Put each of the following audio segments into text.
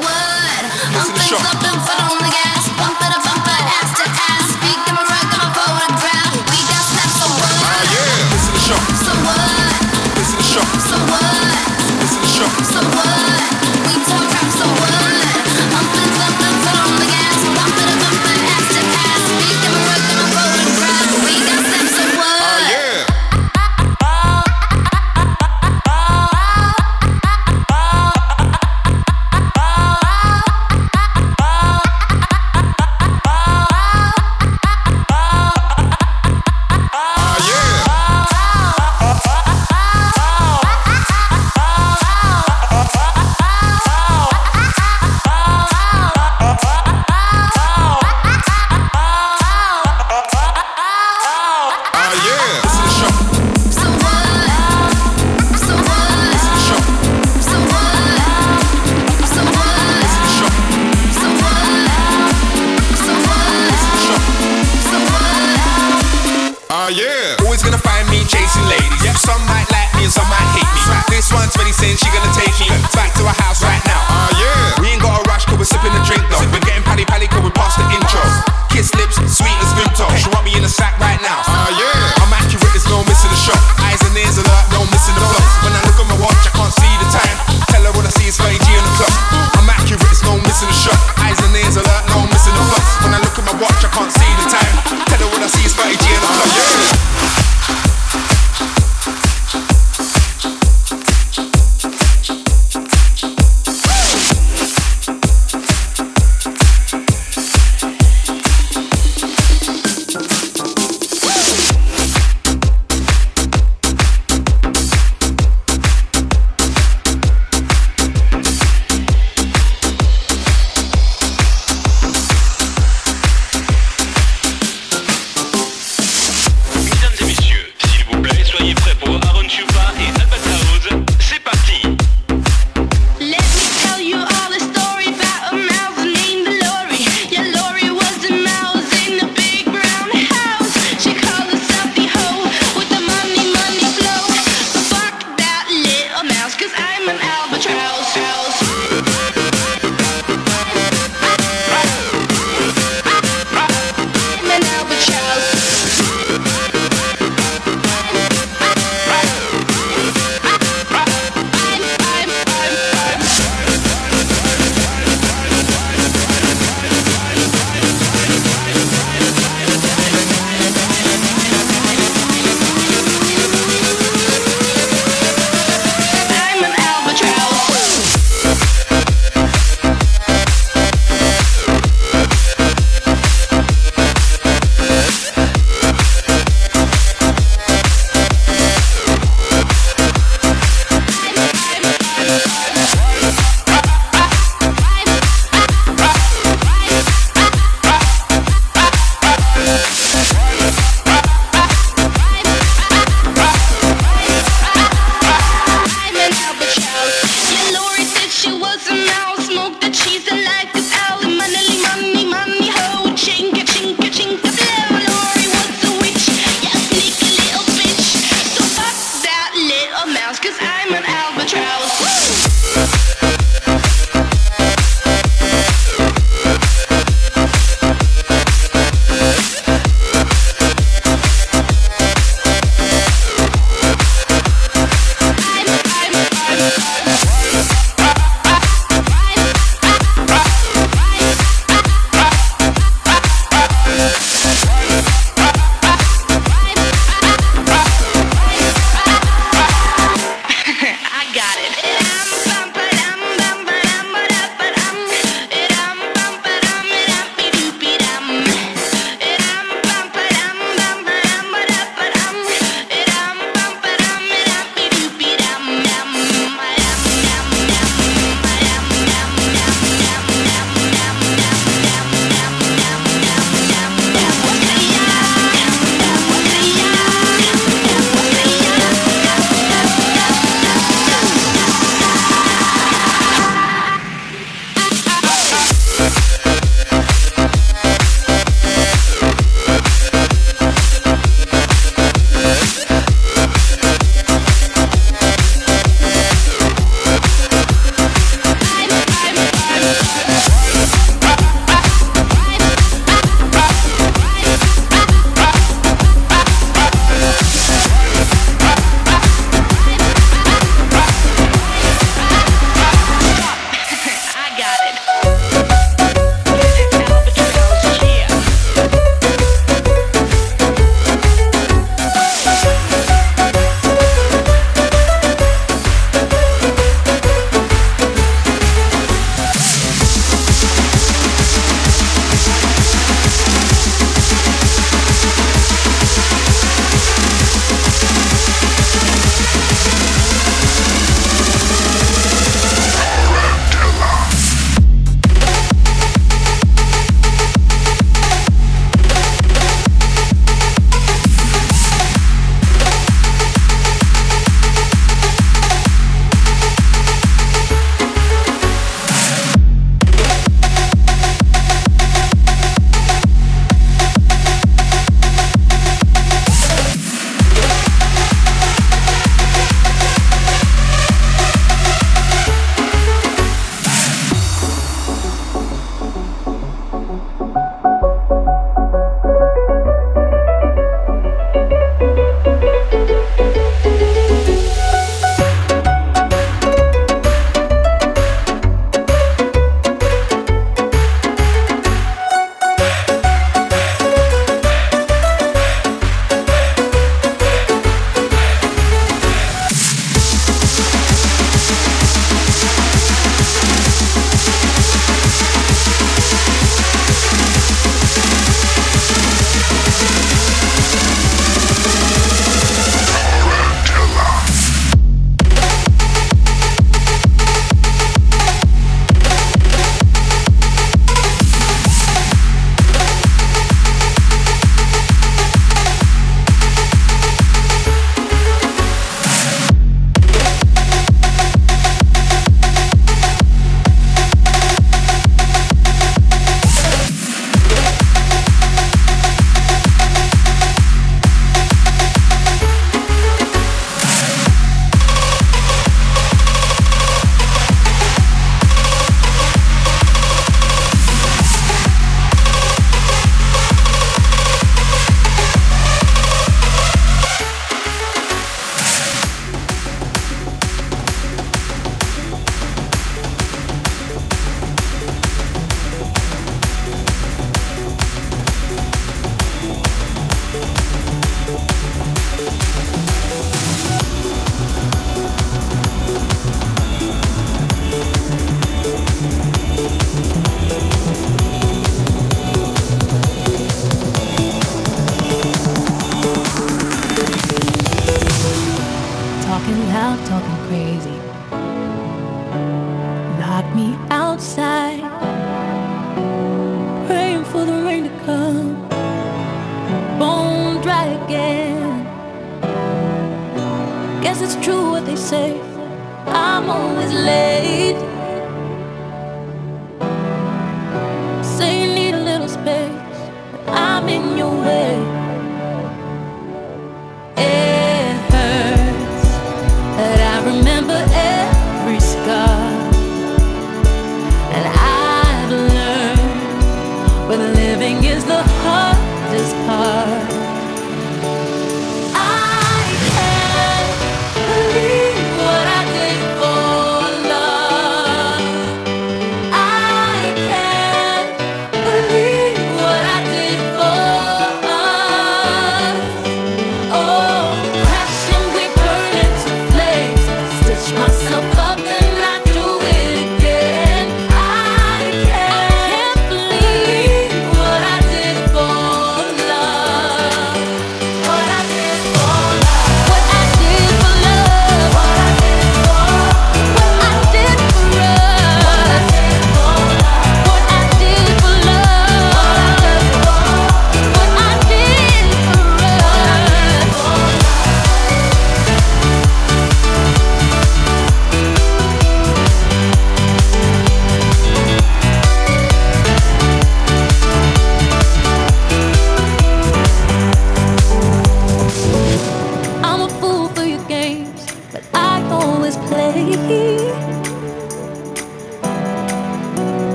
talk rap. So what? Listen to Pump Sean. it up and foot the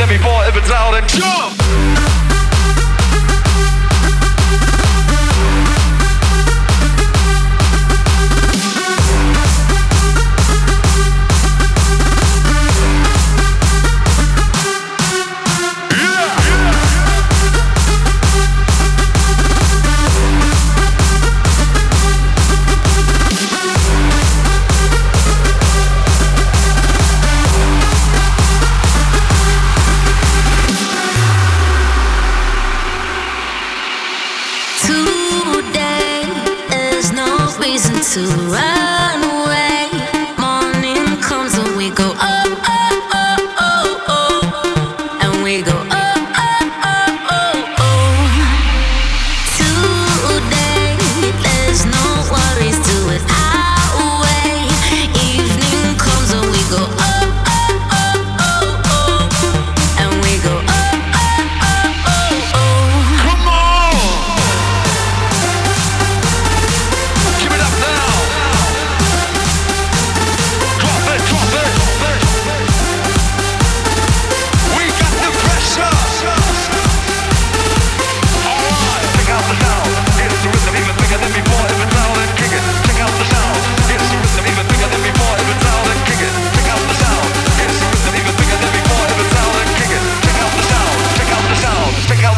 than before. If it's loud then jump.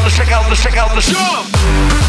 the check out the out the.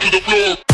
Thank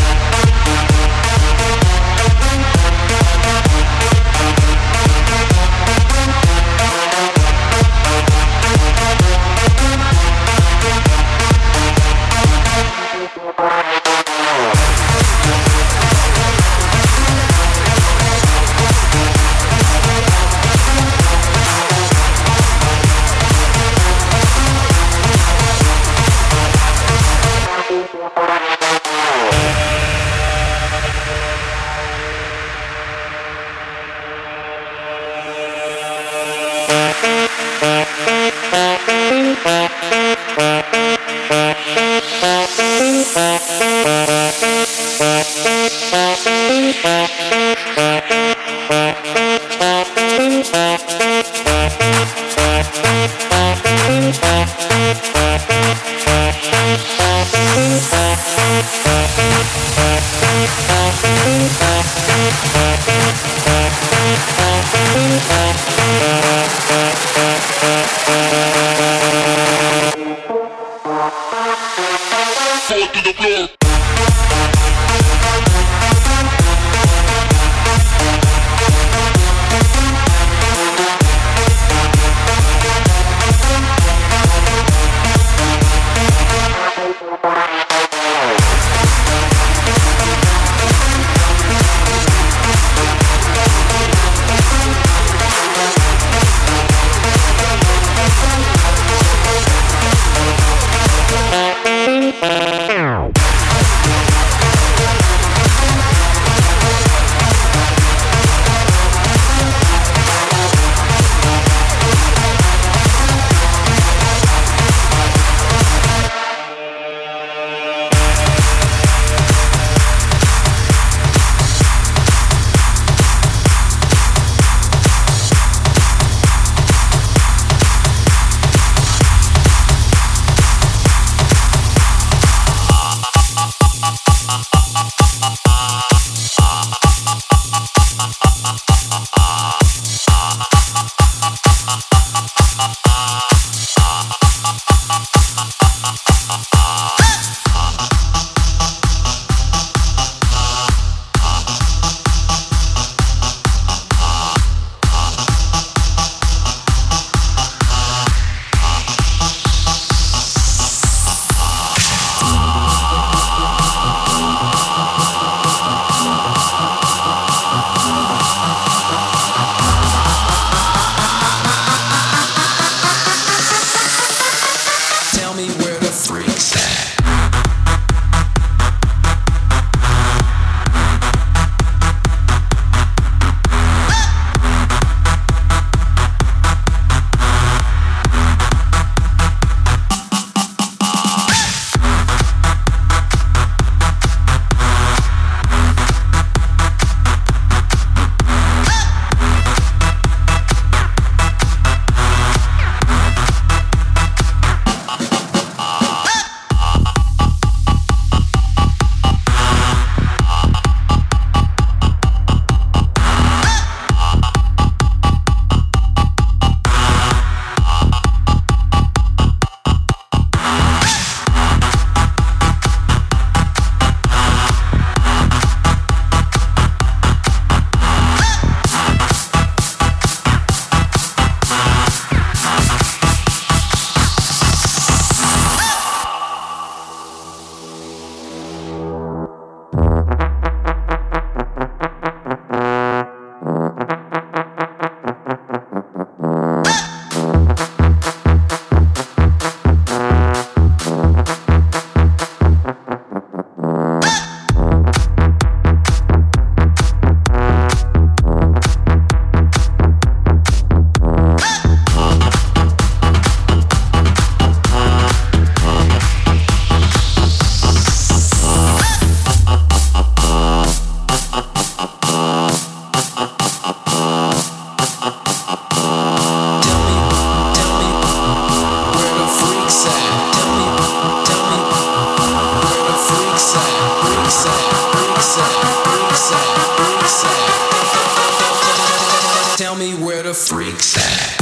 freak sound.